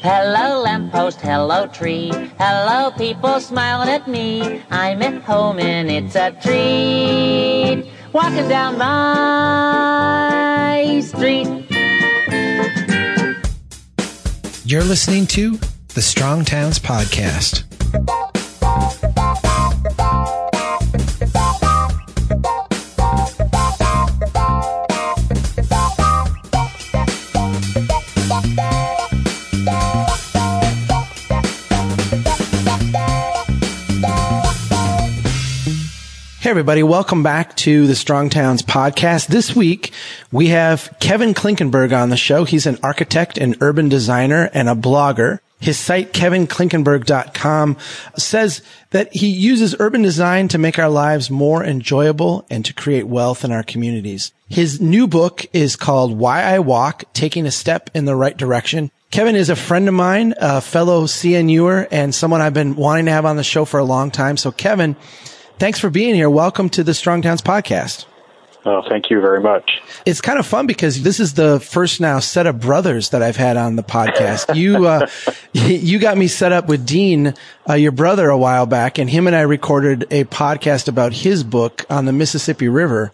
Hello lamppost, hello tree. Hello people smiling at me. I'm at home and it's a treat. Walking down my street. You're listening to the Strong Towns Podcast. Everybody, welcome back to the Strong Towns podcast. This week we have Kevin Klinkenberg on the show. He's an architect and urban designer and a blogger. His site, kevinklinkenberg.com, says that he uses urban design to make our lives more enjoyable and to create wealth in our communities. His new book is called Why I Walk, Taking a Step in the Right Direction. Kevin is a friend of mine, a fellow CNUer, and someone I've been wanting to have on the show for a long time. So Kevin, thanks for being here. Welcome to the Strong Towns podcast. Oh, thank you very much. It's kind of fun because this is the first now set of brothers that I've had on the podcast. You, uh, you got me set up with Dean, uh, your brother a while back and him and I recorded a podcast about his book on the Mississippi River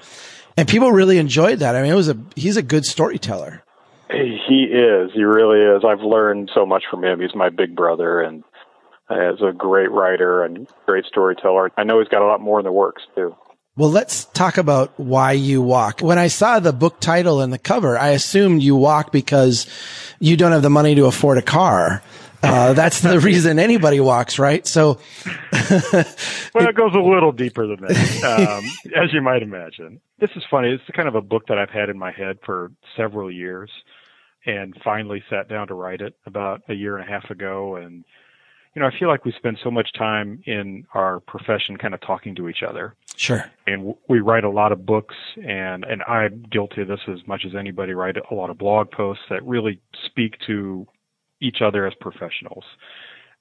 and people really enjoyed that. I mean, it was a, he's a good storyteller. He is. He really is. I've learned so much from him. He's my big brother and as a great writer and great storyteller. I know he's got a lot more in the works too. Well, let's talk about why you walk. When I saw the book title and the cover, I assumed you walk because you don't have the money to afford a car. Uh, that's the reason anybody walks, right? So, well, it goes a little deeper than that, um, as you might imagine. This is funny. It's the kind of a book that I've had in my head for several years, and finally sat down to write it about a year and a half ago. And you know, I feel like we spend so much time in our profession kind of talking to each other. Sure. And we write a lot of books and, and I'm guilty of this as much as anybody, write a lot of blog posts that really speak to each other as professionals.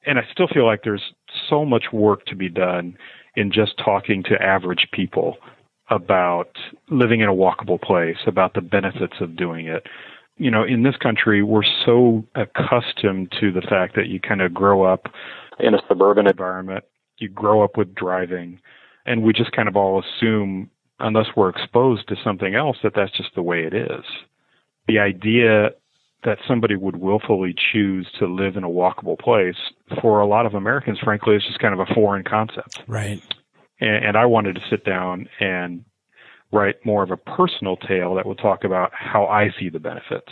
And I still feel like there's so much work to be done in just talking to average people about living in a walkable place, about the benefits of doing it, you know, in this country, we're so accustomed to the fact that you kind of grow up in a suburban environment, you grow up with driving, and we just kind of all assume, unless we're exposed to something else, that that's just the way it is. The idea that somebody would willfully choose to live in a walkable place for a lot of Americans, frankly, is just kind of a foreign concept. Right. And, and I wanted to sit down and write more of a personal tale that would talk about how I see the benefits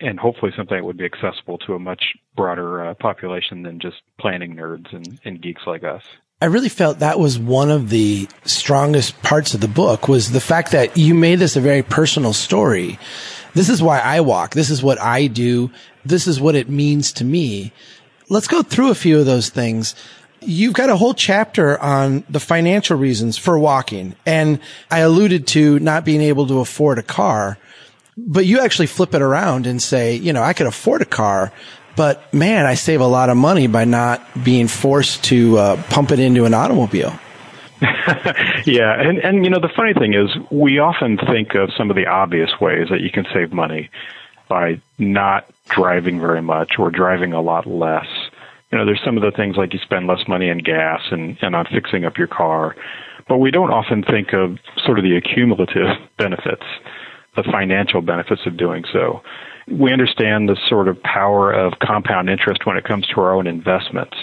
and hopefully something that would be accessible to a much broader uh, population than just planning nerds and, and geeks like us. I really felt that was one of the strongest parts of the book was the fact that you made this a very personal story. This is why I walk. This is what I do. This is what it means to me. Let's go through a few of those things. You've got a whole chapter on the financial reasons for walking. And I alluded to not being able to afford a car, but you actually flip it around and say, you know, I could afford a car, but man, I save a lot of money by not being forced to uh, pump it into an automobile. yeah, and and you know the funny thing is we often think of some of the obvious ways that you can save money by not driving very much or driving a lot less you know, there's some of the things like you spend less money on gas and, and on fixing up your car, but we don't often think of sort of the accumulative benefits, the financial benefits of doing so. We understand the sort of power of compound interest when it comes to our own investments.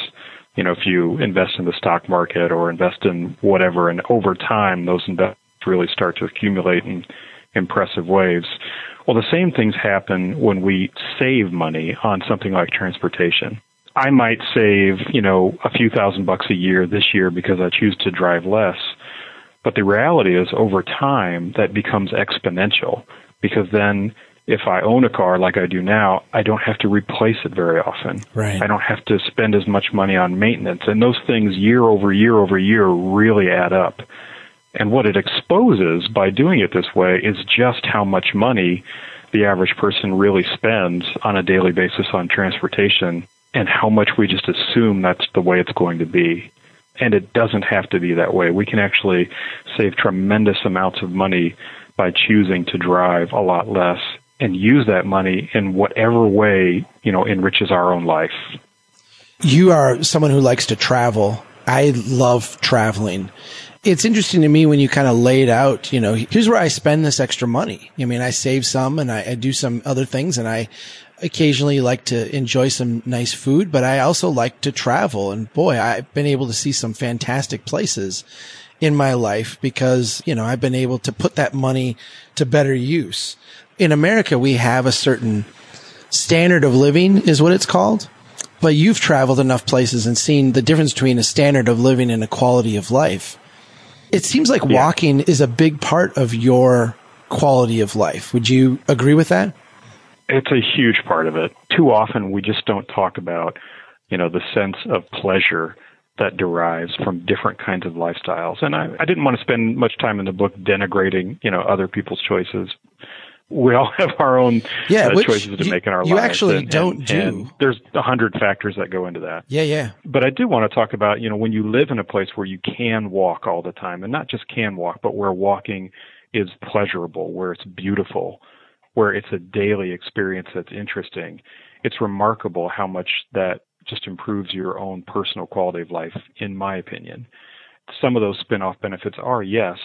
You know, if you invest in the stock market or invest in whatever, and over time those investments really start to accumulate in impressive ways. Well, the same things happen when we save money on something like transportation. I might save, you know, a few thousand bucks a year this year because I choose to drive less. But the reality is over time that becomes exponential because then if I own a car like I do now, I don't have to replace it very often. Right. I don't have to spend as much money on maintenance. And those things year over year over year really add up. And what it exposes by doing it this way is just how much money the average person really spends on a daily basis on transportation and how much we just assume that's the way it's going to be. And it doesn't have to be that way. We can actually save tremendous amounts of money by choosing to drive a lot less and use that money in whatever way, you know, enriches our own life. You are someone who likes to travel. I love traveling. It's interesting to me when you kind of lay it out, you know, here's where I spend this extra money. I mean, I save some and I, I do some other things and I occasionally like to enjoy some nice food, but I also like to travel. And boy, I've been able to see some fantastic places in my life because, you know, I've been able to put that money to better use. In America, we have a certain standard of living is what it's called. But you've traveled enough places and seen the difference between a standard of living and a quality of life. It seems like yeah. walking is a big part of your quality of life. Would you agree with that? It's a huge part of it. Too often we just don't talk about, you know, the sense of pleasure that derives from different kinds of lifestyles. And I, I didn't want to spend much time in the book denigrating, you know, other people's choices we all have our own yeah, uh, choices to you, make in our you lives. You actually and, don't and, do. And there's a hundred factors that go into that. Yeah, yeah. But I do want to talk about, you know, when you live in a place where you can walk all the time, and not just can walk, but where walking is pleasurable, where it's beautiful, where it's a daily experience that's interesting. It's remarkable how much that just improves your own personal quality of life, in my opinion. Some of those spin-off benefits are yes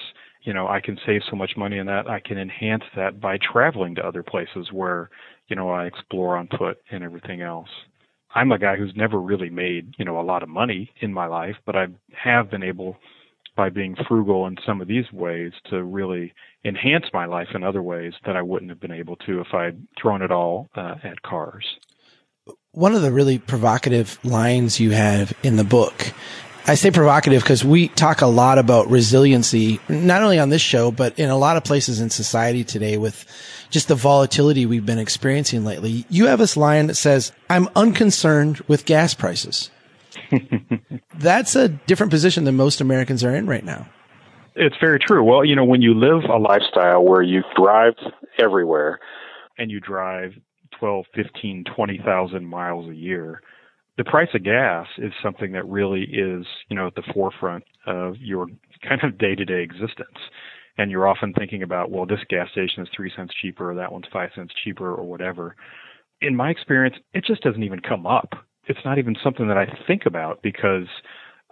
you know, I can save so much money in that. I can enhance that by traveling to other places where, you know, I explore on foot and everything else. I'm a guy who's never really made, you know, a lot of money in my life, but I have been able by being frugal in some of these ways to really enhance my life in other ways that I wouldn't have been able to if I'd thrown it all uh, at cars. One of the really provocative lines you have in the book I say provocative because we talk a lot about resiliency, not only on this show, but in a lot of places in society today with just the volatility we've been experiencing lately. You have this line that says, I'm unconcerned with gas prices. That's a different position than most Americans are in right now. It's very true. Well, you know, when you live a lifestyle where you drive everywhere and you drive 12, 15, 20,000 miles a year, the price of gas is something that really is, you know, at the forefront of your kind of day-to-day existence. And you're often thinking about, well, this gas station is three cents cheaper, or that one's five cents cheaper, or whatever. In my experience, it just doesn't even come up. It's not even something that I think about because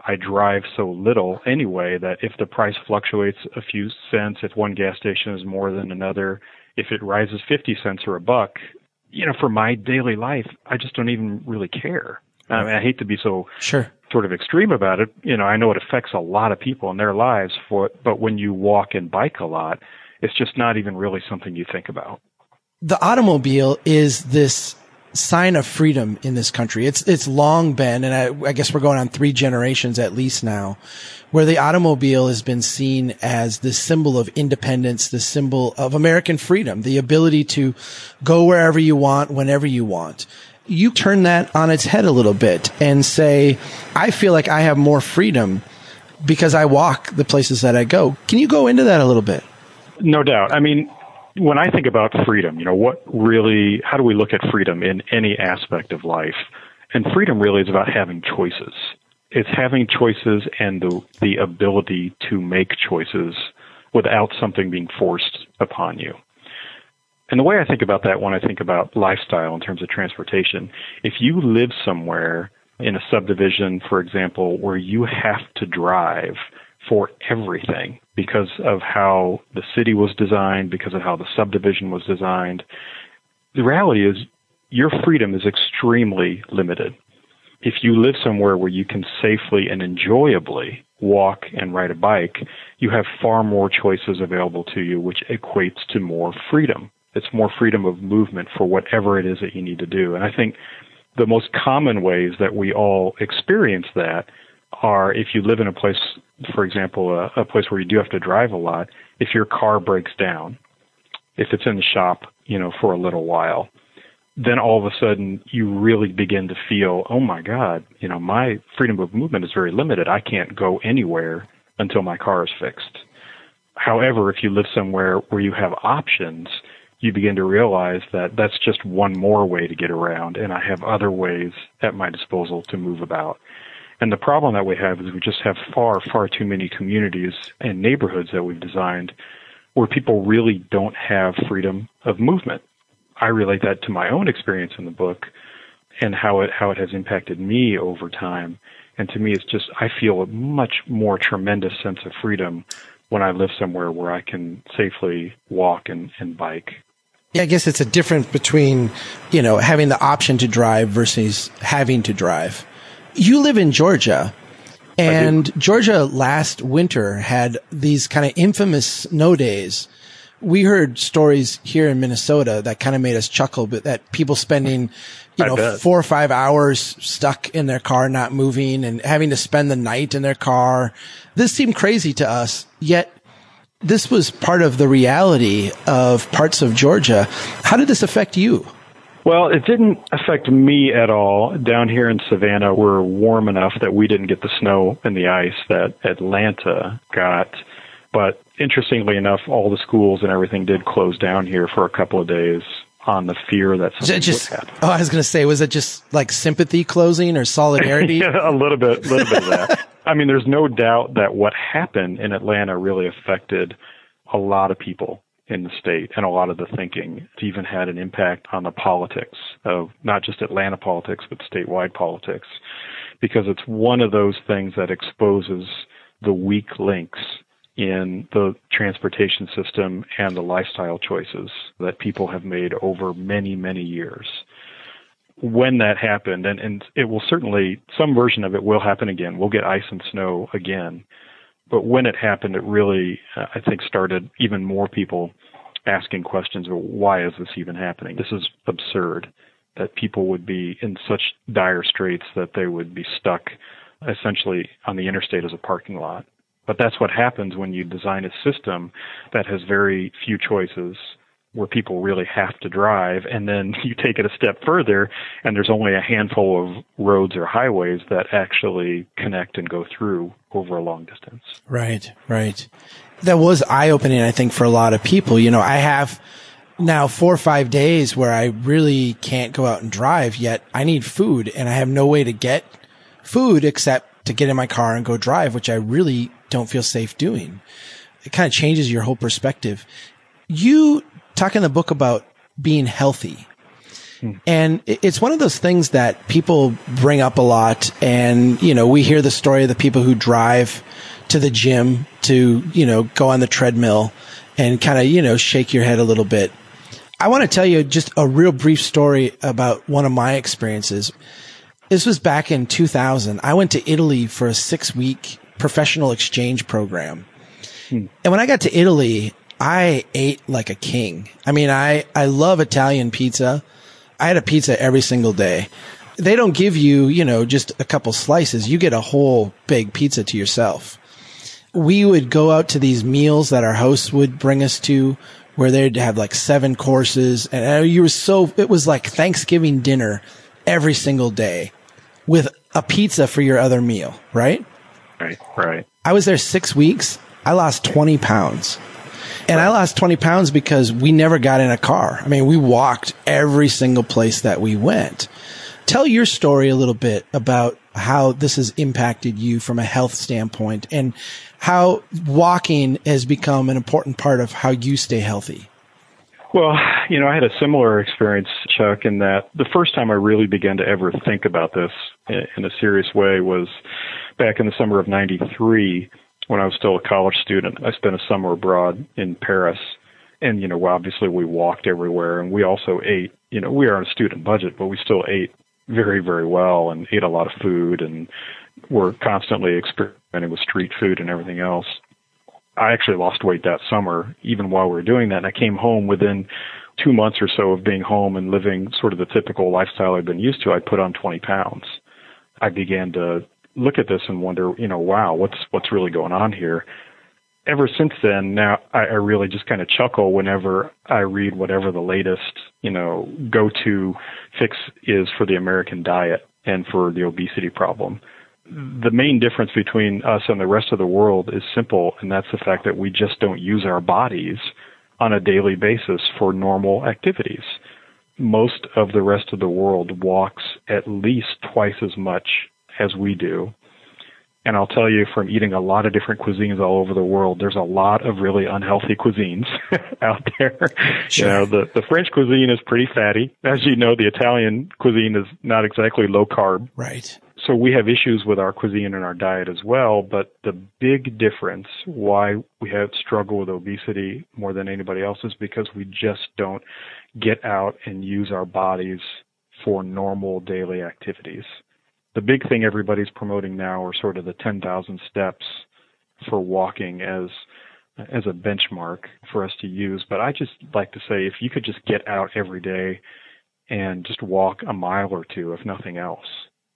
I drive so little anyway that if the price fluctuates a few cents, if one gas station is more than another, if it rises 50 cents or a buck, you know, for my daily life, I just don't even really care. I mean, I hate to be so sure sort of extreme about it. You know, I know it affects a lot of people in their lives for, but when you walk and bike a lot, it's just not even really something you think about. The automobile is this sign of freedom in this country. It's, it's long been, and I, I guess we're going on three generations at least now, where the automobile has been seen as the symbol of independence, the symbol of American freedom, the ability to go wherever you want, whenever you want you turn that on its head a little bit and say, I feel like I have more freedom because I walk the places that I go. Can you go into that a little bit? No doubt. I mean, when I think about freedom, you know, what really, how do we look at freedom in any aspect of life? And freedom really is about having choices. It's having choices and the, the ability to make choices without something being forced upon you. And the way I think about that when I think about lifestyle in terms of transportation, if you live somewhere in a subdivision, for example, where you have to drive for everything because of how the city was designed, because of how the subdivision was designed, the reality is your freedom is extremely limited. If you live somewhere where you can safely and enjoyably walk and ride a bike, you have far more choices available to you, which equates to more freedom. It's more freedom of movement for whatever it is that you need to do. And I think the most common ways that we all experience that are if you live in a place, for example, a, a place where you do have to drive a lot, if your car breaks down, if it's in the shop, you know, for a little while, then all of a sudden you really begin to feel, oh my God, you know, my freedom of movement is very limited. I can't go anywhere until my car is fixed. However, if you live somewhere where you have options, you begin to realize that that's just one more way to get around, and I have other ways at my disposal to move about. And the problem that we have is we just have far, far too many communities and neighborhoods that we've designed where people really don't have freedom of movement. I relate that to my own experience in the book and how it how it has impacted me over time. And to me, it's just I feel a much more tremendous sense of freedom when I live somewhere where I can safely walk and, and bike. Yeah, I guess it's a difference between, you know, having the option to drive versus having to drive. You live in Georgia. And Georgia last winter had these kind of infamous snow days. We heard stories here in Minnesota that kind of made us chuckle, but that people spending, you I know, bet. four or five hours stuck in their car, not moving and having to spend the night in their car. This seemed crazy to us, yet this was part of the reality of parts of Georgia. How did this affect you? Well, it didn't affect me at all. Down here in Savannah, we're warm enough that we didn't get the snow and the ice that Atlanta got. But interestingly enough, all the schools and everything did close down here for a couple of days on the fear that something just, would happen. oh, I was going to say, was it just like sympathy closing or solidarity? yeah, a little bit, a little bit of that. I mean, there's no doubt that what happened in Atlanta really affected a lot of people in the state and a lot of the thinking. It even had an impact on the politics of not just Atlanta politics, but statewide politics, because it's one of those things that exposes the weak links in the transportation system and the lifestyle choices that people have made over many, many years when that happened, and, and it will certainly, some version of it will happen again. We'll get ice and snow again. But when it happened, it really, uh, I think, started even more people asking questions of why is this even happening? This is absurd that people would be in such dire straits that they would be stuck essentially on the interstate as a parking lot. But that's what happens when you design a system that has very few choices where people really have to drive and then you take it a step further and there's only a handful of roads or highways that actually connect and go through over a long distance. Right, right. That was eye opening, I think, for a lot of people. You know, I have now four or five days where I really can't go out and drive yet. I need food and I have no way to get food except to get in my car and go drive, which I really don't feel safe doing. It kind of changes your whole perspective. You talk in the book about being healthy. And it's one of those things that people bring up a lot. And, you know, we hear the story of the people who drive to the gym to, you know, go on the treadmill and kind of, you know, shake your head a little bit. I want to tell you just a real brief story about one of my experiences. This was back in 2000. I went to Italy for a six week professional exchange program. Hmm. And when I got to Italy, I ate like a king. I mean, I, I love Italian pizza. I had a pizza every single day. They don't give you, you know, just a couple slices. You get a whole big pizza to yourself. We would go out to these meals that our hosts would bring us to where they'd have like seven courses and uh, you were so, it was like Thanksgiving dinner every single day with a pizza for your other meal, right? Right, right. I was there six weeks. I lost 20 pounds. And I lost 20 pounds because we never got in a car. I mean, we walked every single place that we went. Tell your story a little bit about how this has impacted you from a health standpoint and how walking has become an important part of how you stay healthy. Well, you know, I had a similar experience, Chuck, in that the first time I really began to ever think about this in a serious way was back in the summer of 93 when I was still a college student. I spent a summer abroad in Paris. And, you know, obviously we walked everywhere and we also ate, you know, we are on a student budget, but we still ate very, very well and ate a lot of food and were constantly experimenting with street food and everything else. I actually lost weight that summer, even while we were doing that. And I came home within two months or so of being home and living sort of the typical lifestyle I'd been used to. I put on 20 pounds. I began to look at this and wonder, you know, wow, what's what's really going on here? Ever since then, now I, I really just kind of chuckle whenever I read whatever the latest, you know, go-to fix is for the American diet and for the obesity problem the main difference between us and the rest of the world is simple, and that's the fact that we just don't use our bodies on a daily basis for normal activities. Most of the rest of the world walks at least twice as much as we do. And I'll tell you from eating a lot of different cuisines all over the world, there's a lot of really unhealthy cuisines out there. Sure. You know, the, the French cuisine is pretty fatty. As you know, the Italian cuisine is not exactly low carb. Right. So we have issues with our cuisine and our diet as well, but the big difference why we have struggle with obesity more than anybody else is because we just don't get out and use our bodies for normal daily activities the big thing everybody's promoting now are sort of the 10,000 steps for walking as as a benchmark for us to use. But I just like to say if you could just get out every day and just walk a mile or two, if nothing else,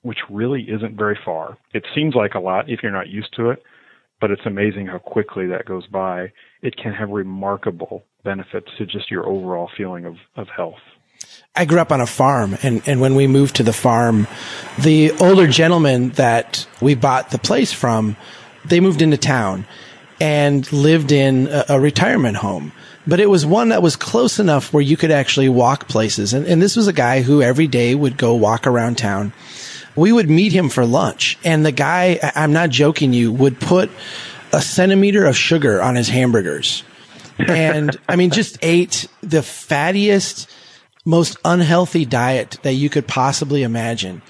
which really isn't very far. It seems like a lot if you're not used to it, but it's amazing how quickly that goes by. It can have remarkable benefits to just your overall feeling of, of health. I grew up on a farm and, and when we moved to the farm, the older gentleman that we bought the place from, they moved into town and lived in a, a retirement home. But it was one that was close enough where you could actually walk places. And, and this was a guy who every day would go walk around town. We would meet him for lunch and the guy, I'm not joking you, would put a centimeter of sugar on his hamburgers. And I mean, just ate the fattiest, most unhealthy diet that you could possibly imagine.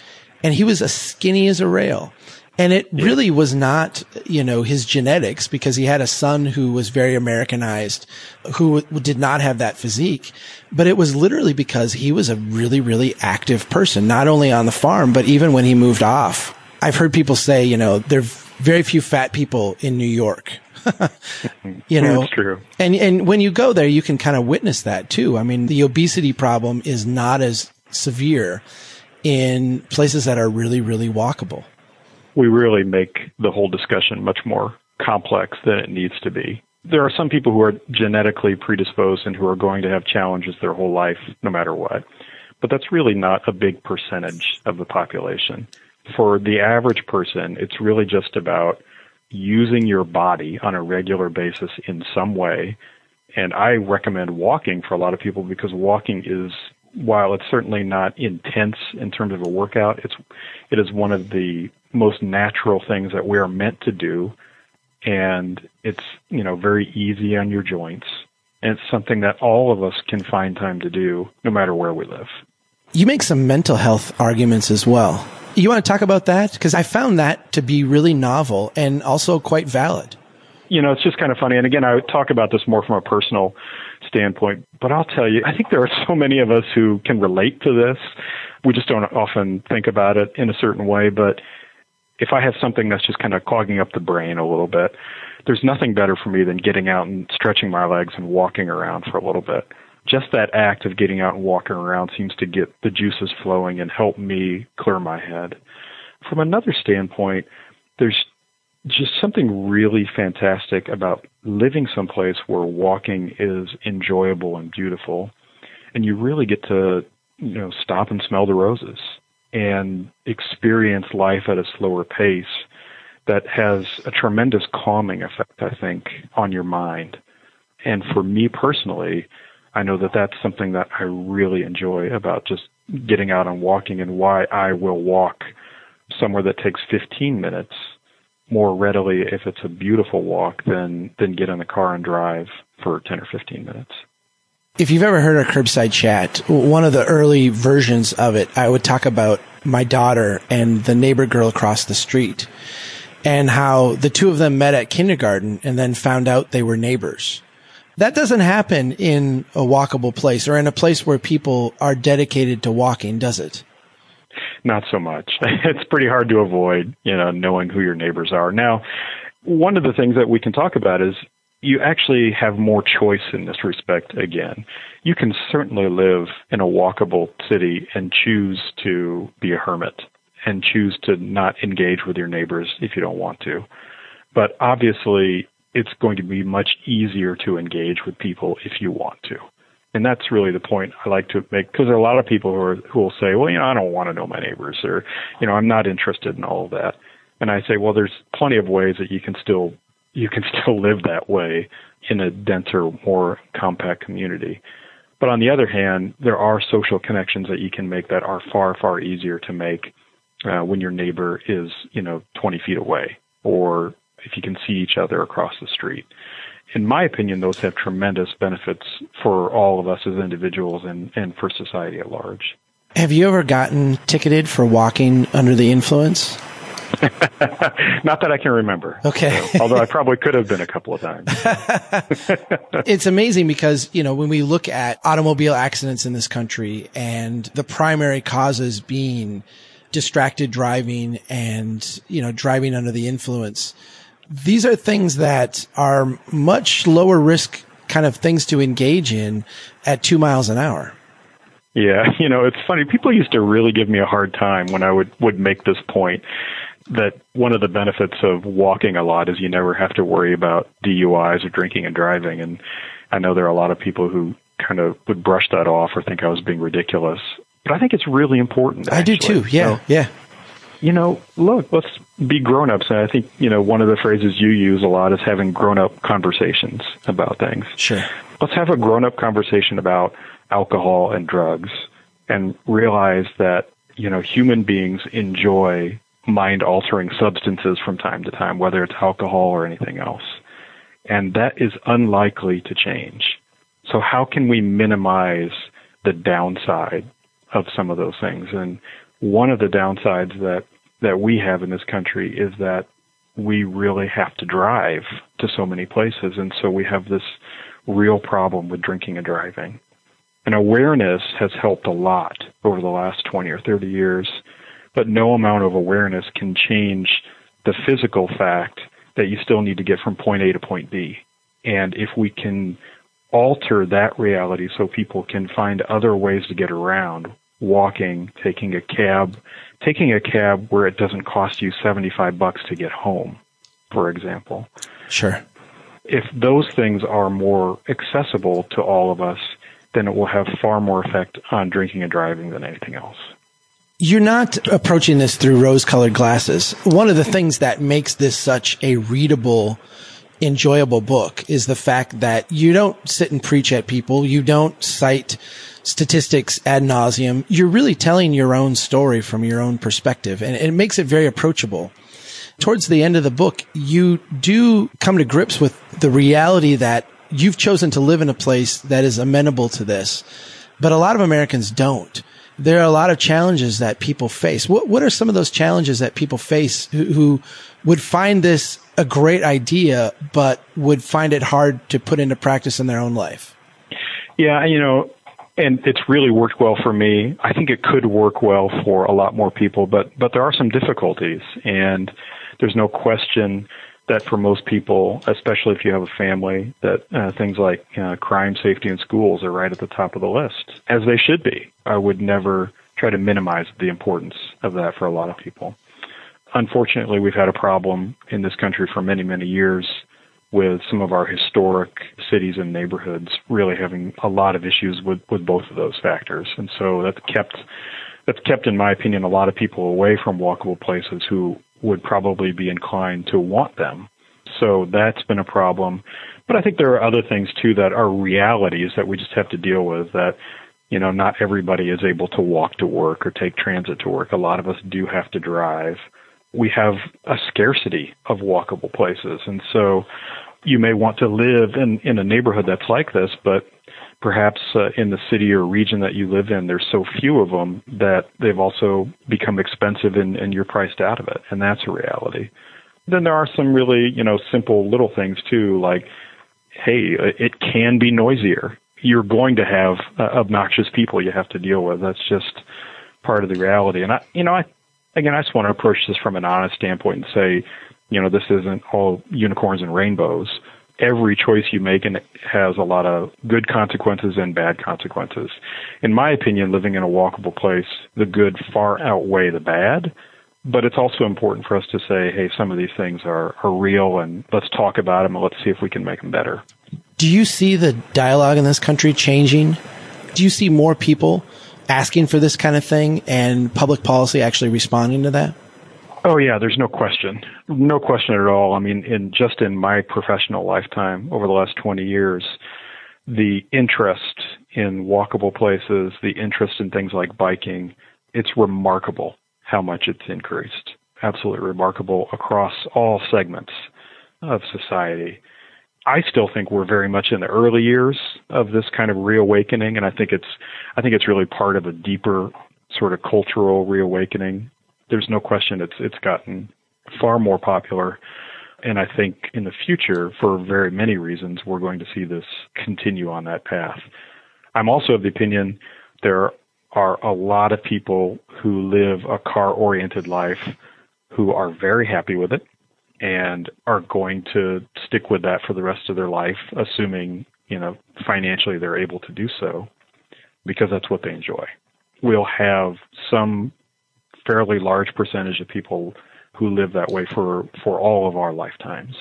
And he was as skinny as a rail. And it really was not, you know, his genetics because he had a son who was very Americanized, who did not have that physique. But it was literally because he was a really, really active person, not only on the farm, but even when he moved off. I've heard people say, you know, there are very few fat people in New York. you know, That's true. And and when you go there, you can kind of witness that too. I mean, the obesity problem is not as severe in places that are really really walkable. We really make the whole discussion much more complex than it needs to be. There are some people who are genetically predisposed and who are going to have challenges their whole life, no matter what. But that's really not a big percentage of the population. For the average person, it's really just about using your body on a regular basis in some way. And I recommend walking for a lot of people because walking is, while it's certainly not intense in terms of a workout, it's, it is one of the most natural things that we are meant to do. And it's, you know, very easy on your joints. And it's something that all of us can find time to do no matter where we live. You make some mental health arguments as well. You want to talk about that? Because I found that to be really novel and also quite valid. You know, it's just kind of funny. And again, I would talk about this more from a personal standpoint, but I'll tell you, I think there are so many of us who can relate to this. We just don't often think about it in a certain way. But if I have something that's just kind of clogging up the brain a little bit, there's nothing better for me than getting out and stretching my legs and walking around for a little bit just that act of getting out and walking around seems to get the juices flowing and help me clear my head. From another standpoint, there's just something really fantastic about living someplace where walking is enjoyable and beautiful and you really get to you know stop and smell the roses and experience life at a slower pace that has a tremendous calming effect i think on your mind and for me personally I know that that's something that I really enjoy about just getting out and walking and why I will walk somewhere that takes 15 minutes more readily if it's a beautiful walk than than get in the car and drive for 10 or 15 minutes. If you've ever heard a curbside chat, one of the early versions of it, I would talk about my daughter and the neighbor girl across the street and how the two of them met at kindergarten and then found out they were neighbors. That doesn't happen in a walkable place or in a place where people are dedicated to walking, does it? Not so much. It's pretty hard to avoid, you know, knowing who your neighbors are. Now, one of the things that we can talk about is you actually have more choice in this respect again. You can certainly live in a walkable city and choose to be a hermit and choose to not engage with your neighbors if you don't want to. But obviously, it's going to be much easier to engage with people if you want to. And that's really the point I like to make because there are a lot of people who are who will say, well, you know, I don't want to know my neighbors or, you know, I'm not interested in all of that. And I say, well, there's plenty of ways that you can still you can still live that way in a denser, more compact community. But on the other hand, there are social connections that you can make that are far, far easier to make uh, when your neighbor is, you know, 20 feet away or if you can see each other across the street. In my opinion, those have tremendous benefits for all of us as individuals and, and for society at large. Have you ever gotten ticketed for walking under the influence? Not that I can remember. Okay. So, although I probably could have been a couple of times. it's amazing because, you know, when we look at automobile accidents in this country and the primary causes being distracted driving and, you know, driving under the influence, these are things that are much lower risk kind of things to engage in at two miles an hour. Yeah, you know, it's funny. People used to really give me a hard time when I would would make this point that one of the benefits of walking a lot is you never have to worry about DUIs or drinking and driving. And I know there are a lot of people who kind of would brush that off or think I was being ridiculous. But I think it's really important. Actually. I do too. Yeah. So, yeah. You know, look, let's be grown ups. And I think, you know, one of the phrases you use a lot is having grown up conversations about things. Sure. Let's have a grown up conversation about alcohol and drugs and realize that, you know, human beings enjoy mind altering substances from time to time, whether it's alcohol or anything else. And that is unlikely to change. So how can we minimize the downside of some of those things? And one of the downsides that, that we have in this country is that we really have to drive to so many places. And so we have this real problem with drinking and driving. And awareness has helped a lot over the last 20 or 30 years but no amount of awareness can change the physical fact that you still need to get from point A to point B. And if we can alter that reality so people can find other ways to get around, walking, taking a cab, taking a cab where it doesn't cost you 75 bucks to get home, for example. Sure. If those things are more accessible to all of us, then it will have far more effect on drinking and driving than anything else. You're not approaching this through rose colored glasses. One of the things that makes this such a readable, enjoyable book is the fact that you don't sit and preach at people. You don't cite statistics ad nauseum. You're really telling your own story from your own perspective and it makes it very approachable. Towards the end of the book, you do come to grips with the reality that you've chosen to live in a place that is amenable to this, but a lot of Americans don't there are a lot of challenges that people face. What what are some of those challenges that people face who, who would find this a great idea, but would find it hard to put into practice in their own life? Yeah, you know, and it's really worked well for me. I think it could work well for a lot more people, but but there are some difficulties, and there's no question that for most people, especially if you have a family, that uh, things like uh, crime, safety, and schools are right at the top of the list, as they should be. I would never try to minimize the importance of that for a lot of people. Unfortunately, we've had a problem in this country for many, many years with some of our historic cities and neighborhoods really having a lot of issues with, with both of those factors. And so that's kept that's kept, in my opinion, a lot of people away from walkable places who would probably be inclined to want them. So that's been a problem. But I think there are other things too that are realities that we just have to deal with that, you know, not everybody is able to walk to work or take transit to work. A lot of us do have to drive. We have a scarcity of walkable places. And so you may want to live in, in a neighborhood that's like this, but perhaps uh, in the city or region that you live in, there's so few of them that they've also become expensive and, and you're priced out of it. And that's a reality. Then there are some really, you know, simple little things too, like, hey, it can be noisier. You're going to have uh, obnoxious people you have to deal with. That's just part of the reality. And I, you know, I, again, I just want to approach this from an honest standpoint and say, you know, this isn't all unicorns and rainbows every choice you make and has a lot of good consequences and bad consequences. In my opinion, living in a walkable place, the good far outweigh the bad. But it's also important for us to say, hey, some of these things are, are real and let's talk about them and let's see if we can make them better. Do you see the dialogue in this country changing? Do you see more people asking for this kind of thing and public policy actually responding to that? Oh yeah, there's no question. No question at all. I mean, in just in my professional lifetime over the last 20 years, the interest in walkable places, the interest in things like biking, it's remarkable how much it's increased. absolutely remarkable across all segments of society. I still think we're very much in the early years of this kind of reawakening, and I think it's I think it's really part of a deeper sort of cultural reawakening. There's no question it's it's gotten far more popular, and I think in the future, for very many reasons, we're going to see this continue on that path. I'm also of the opinion there are a lot of people who live a car-oriented life who are very happy with it and are going to stick with that for the rest of their life, assuming, you know, financially they're able to do so because that's what they enjoy. We'll have some fairly large percentage of people who live that way for, for all of our lifetimes.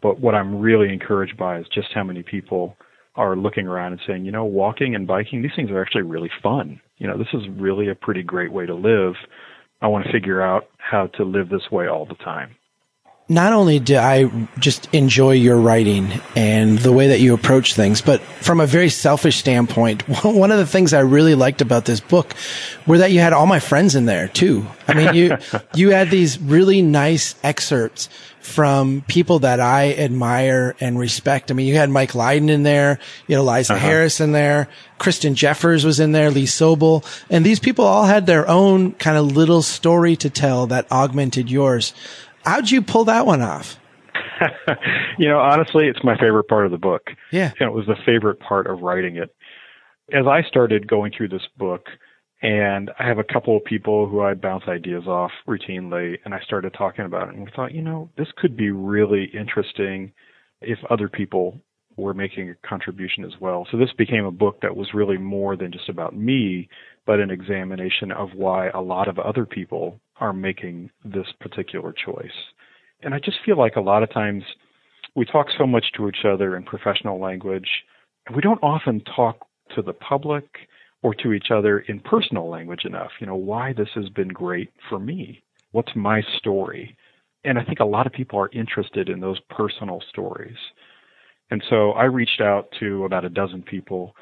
But what I'm really encouraged by is just how many people are looking around and saying, you know, walking and biking, these things are actually really fun. You know, this is really a pretty great way to live. I want to figure out how to live this way all the time not only do I just enjoy your writing and the way that you approach things, but from a very selfish standpoint, one of the things I really liked about this book were that you had all my friends in there too. I mean, you, you had these really nice excerpts from people that I admire and respect. I mean, you had Mike Lydon in there, you had Eliza uh-huh. Harris in there, Kristen Jeffers was in there, Lee Sobel, and these people all had their own kind of little story to tell that augmented yours. How'd you pull that one off? you know, honestly, it's my favorite part of the book. Yeah. And it was the favorite part of writing it. As I started going through this book, and I have a couple of people who I bounce ideas off routinely, and I started talking about it, and we thought, you know, this could be really interesting if other people were making a contribution as well. So this became a book that was really more than just about me, but an examination of why a lot of other people are making this particular choice. And I just feel like a lot of times we talk so much to each other in professional language, and we don't often talk to the public or to each other in personal language enough. You know, why this has been great for me. What's my story? And I think a lot of people are interested in those personal stories. And so I reached out to about a dozen people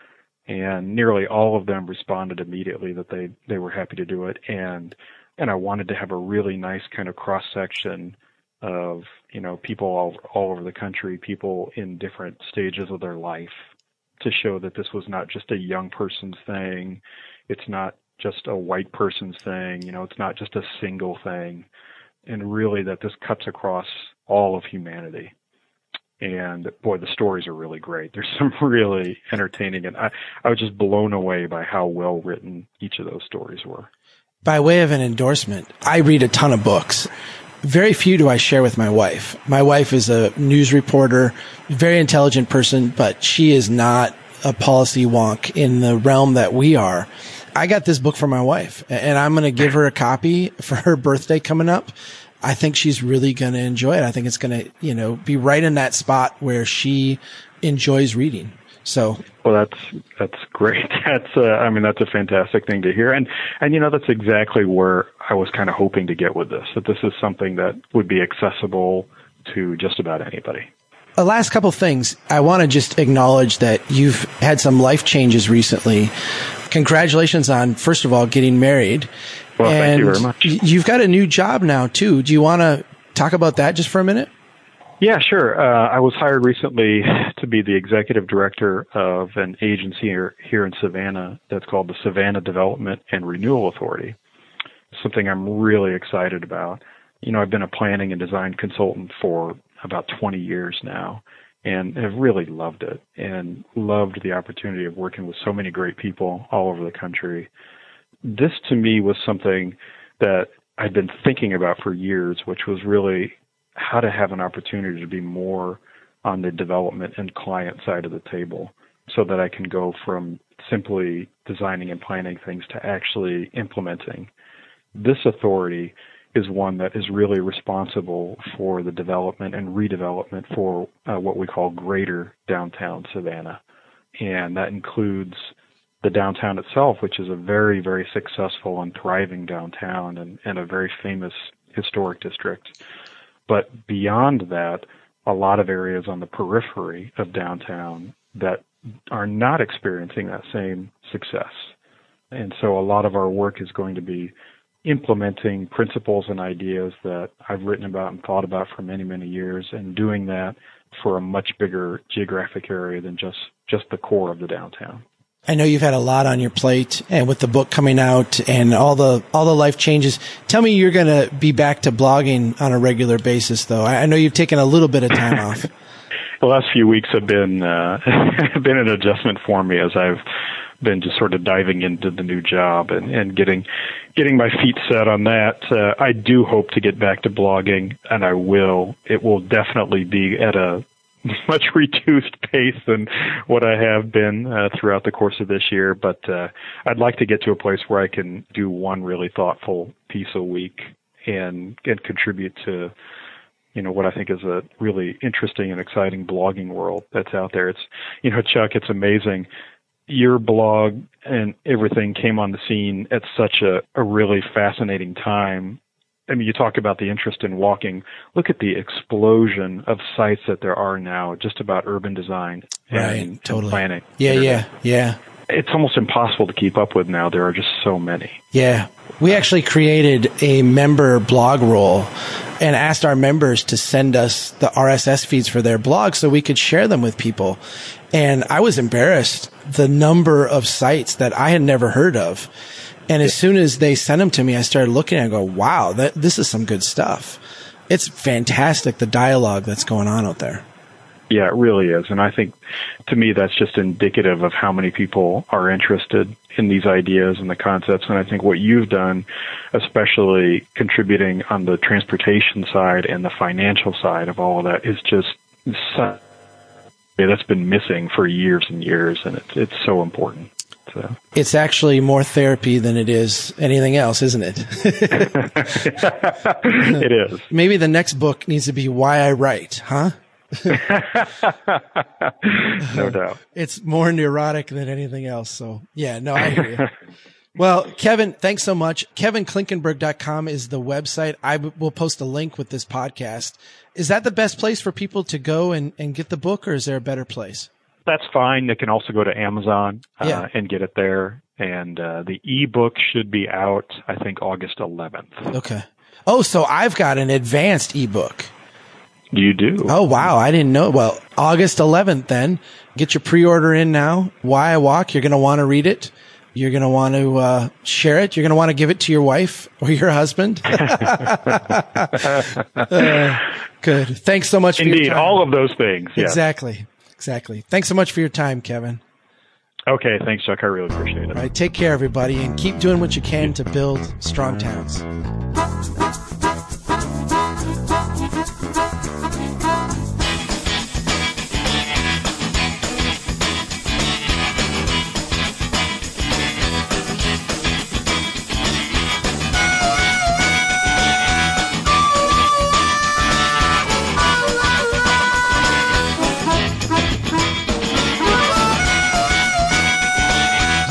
and nearly all of them responded immediately that they, they were happy to do it. And and I wanted to have a really nice kind of cross section of you know people all all over the country, people in different stages of their life, to show that this was not just a young person's thing, it's not just a white person's thing, you know, it's not just a single thing, and really that this cuts across all of humanity. And boy, the stories are really great. There's some really entertaining, and I, I was just blown away by how well written each of those stories were by way of an endorsement, I read a ton of books. Very few do I share with my wife. My wife is a news reporter, very intelligent person, but she is not a policy wonk in the realm that we are. I got this book for my wife and I'm going to give her a copy for her birthday coming up. I think she's really going to enjoy it. I think it's going to, you know, be right in that spot where she enjoys reading. So well, that's that's great. That's uh, I mean that's a fantastic thing to hear, and and you know that's exactly where I was kind of hoping to get with this. That this is something that would be accessible to just about anybody. The last couple things I want to just acknowledge that you've had some life changes recently. Congratulations on first of all getting married. Well, and thank you very much. You've got a new job now too. Do you want to talk about that just for a minute? Yeah, sure. Uh, I was hired recently to be the executive director of an agency here, here in Savannah that's called the Savannah Development and Renewal Authority. Something I'm really excited about. You know, I've been a planning and design consultant for about 20 years now and have really loved it and loved the opportunity of working with so many great people all over the country. This to me was something that I'd been thinking about for years, which was really how to have an opportunity to be more on the development and client side of the table so that I can go from simply designing and planning things to actually implementing. This authority is one that is really responsible for the development and redevelopment for uh, what we call greater downtown Savannah. And that includes the downtown itself, which is a very, very successful and thriving downtown and, and a very famous historic district. But beyond that, a lot of areas on the periphery of downtown that are not experiencing that same success. And so a lot of our work is going to be implementing principles and ideas that I've written about and thought about for many, many years and doing that for a much bigger geographic area than just, just the core of the downtown. I know you've had a lot on your plate and with the book coming out and all the, all the life changes. Tell me you're going to be back to blogging on a regular basis though. I know you've taken a little bit of time off. the last few weeks have been, uh, been an adjustment for me as I've been just sort of diving into the new job and, and getting, getting my feet set on that. Uh, I do hope to get back to blogging and I will. It will definitely be at a much reduced pace than what I have been uh, throughout the course of this year. But uh, I'd like to get to a place where I can do one really thoughtful piece a week and and contribute to you know what I think is a really interesting and exciting blogging world that's out there. It's you know Chuck, it's amazing. Your blog and everything came on the scene at such a, a really fascinating time I mean, you talk about the interest in walking. Look at the explosion of sites that there are now, just about urban design and, right, totally. and planning. Yeah, yeah, yeah. It's almost impossible to keep up with now. There are just so many. Yeah. We actually created a member blogroll and asked our members to send us the RSS feeds for their blogs so we could share them with people. And I was embarrassed the number of sites that I had never heard of. And as soon as they sent them to me, I started looking and I go, wow, that, this is some good stuff. It's fantastic, the dialogue that's going on out there. Yeah, it really is. And I think to me, that's just indicative of how many people are interested in these ideas and the concepts. And I think what you've done, especially contributing on the transportation side and the financial side of all of that is just that's been missing for years and years. And it's, it's so important. So. It's actually more therapy than it is anything else, isn't it? it is. Maybe the next book needs to be Why I Write, huh? no doubt. It's more neurotic than anything else. So yeah, no, I hear you. well, Kevin, thanks so much. KevinKlinkenberg.com is the website. I will post a link with this podcast. Is that the best place for people to go and, and get the book or is there a better place? That's fine. They can also go to Amazon uh, yeah. and get it there. And uh, the ebook should be out, I think, August 11th. Okay. Oh, so I've got an advanced ebook. You do. Oh, wow. I didn't know. Well, August 11th, then get your pre-order in now. Why I walk. You're going to want to read it. You're going to want to uh, share it. You're going to want to give it to your wife or your husband. uh, good. Thanks so much. Indeed, all of those things. Exactly. Exactly. Thanks so much for your time, Kevin. Okay, thanks, Chuck. I really appreciate it. All right, take care, everybody, and keep doing what you can to build strong towns.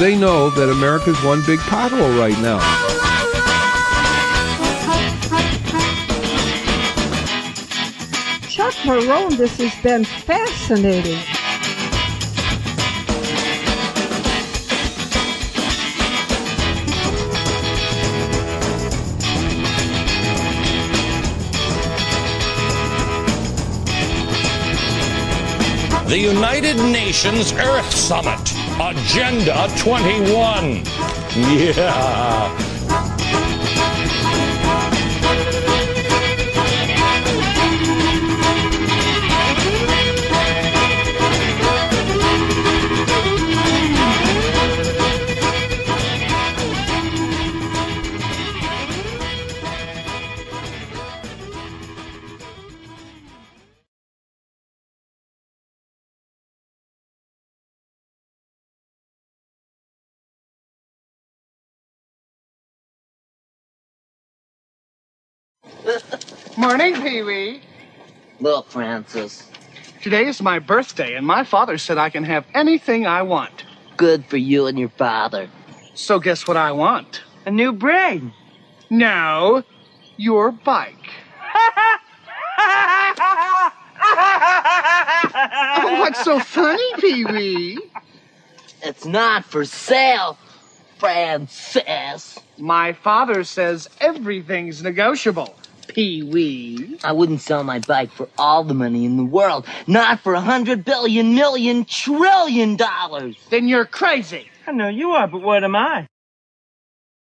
They know that America's one big pothole right now. Chuck Marohn, this has been fascinating. The United Nations Earth Summit Agenda 21. Yeah. Morning, Pee Wee. Look, Francis. Today is my birthday, and my father said I can have anything I want. Good for you and your father. So, guess what I want? A new brain. No, your bike. oh, what's so funny, Pee Wee? It's not for sale. Francis. My father says everything's negotiable. Pee wee. I wouldn't sell my bike for all the money in the world. Not for a hundred billion million trillion dollars. Then you're crazy. I know you are, but what am I?